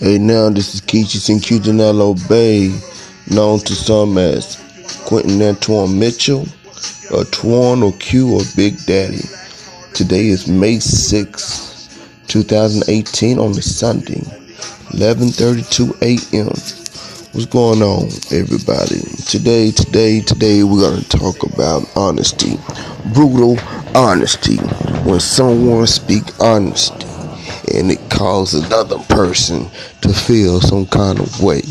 Hey, now this is Keachis and Cutinello Bay, known to some as Quentin Antoine Mitchell, or Twan or Q or Big Daddy. Today is May 6, 2018 on a Sunday, 11:32 a.m. What's going on, everybody? Today, today, today, we're gonna talk about honesty, brutal honesty. When someone speak honesty and it causes another person to feel some kind of way.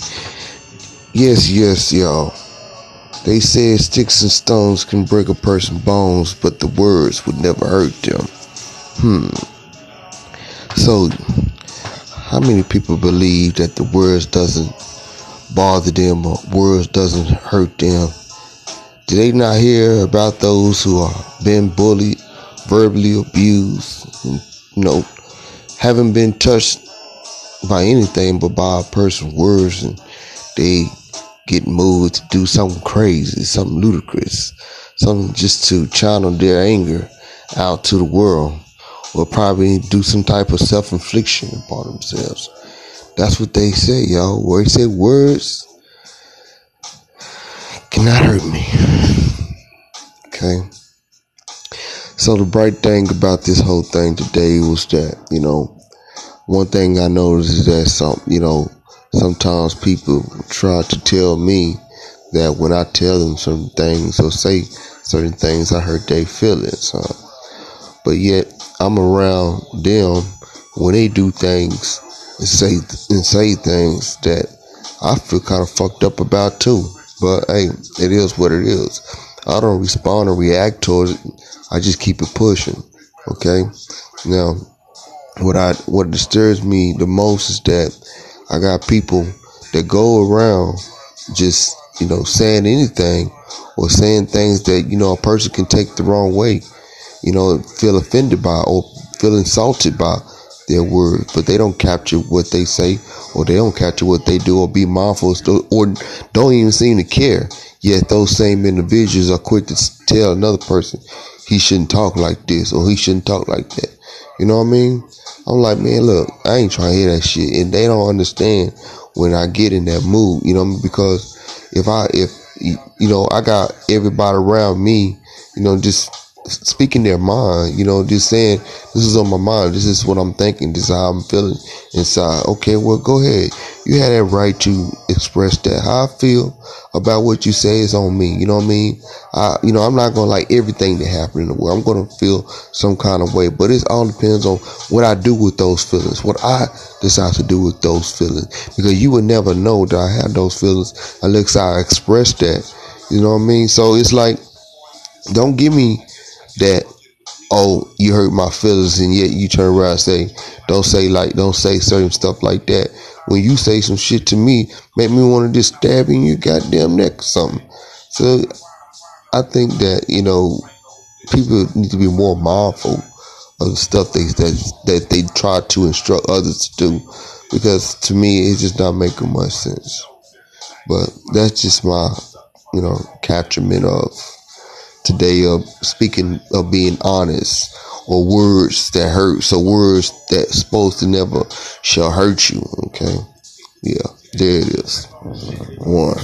Yes, yes, y'all. They said sticks and stones can break a person's bones, but the words would never hurt them. Hmm. So, how many people believe that the words doesn't bother them or words doesn't hurt them? Did they not hear about those who are been bullied, verbally abused, and, you know, haven't been touched by anything but by a person's words and they get moved to do something crazy, something ludicrous, something just to channel their anger out to the world or probably do some type of self-infliction upon themselves. That's what they say, y'all. Where he said words cannot hurt me. Okay. So the bright thing about this whole thing today was that, you know, one thing I noticed is that some, you know, sometimes people try to tell me that when I tell them certain things or say certain things, I hurt their feelings. Huh? But yet I'm around them when they do things and say and say things that I feel kind of fucked up about too. But hey, it is what it is. I don't respond or react towards it. I just keep it pushing. Okay. Now, what I what disturbs me the most is that I got people that go around just you know saying anything or saying things that you know a person can take the wrong way, you know, feel offended by or feel insulted by their words, but they don't capture what they say or they don't capture what they do or be mindful or don't even seem to care. Yet those same individuals are quick to tell another person he shouldn't talk like this or he shouldn't talk like that. You know what I mean? I'm like, man, look, I ain't trying to hear that shit. And they don't understand when I get in that mood, you know, because if I, if, you know, I got everybody around me, you know, just speaking their mind, you know, just saying, this is on my mind. This is what I'm thinking. This is how I'm feeling inside. Okay, well, go ahead. You had that right to express that. How I feel about what you say is on me. You know what I mean? I, you know, I'm not going to like everything that happened in the world. I'm going to feel some kind of way, but it all depends on what I do with those feelings, what I decide to do with those feelings, because you would never know that I had those feelings unless I express that. You know what I mean? So it's like, don't give me that oh you hurt my feelings and yet you turn around and say don't say like don't say certain stuff like that. When you say some shit to me make me want to just stab you in your goddamn neck or something. So i think that you know people need to be more mindful of the stuff they that that they try to instruct others to do because to me it's just not making much sense. But that's just my you know capturement of today of speaking of being honest or words that hurt. So words that supposed to never shall hurt you okay? Yeah there it is. One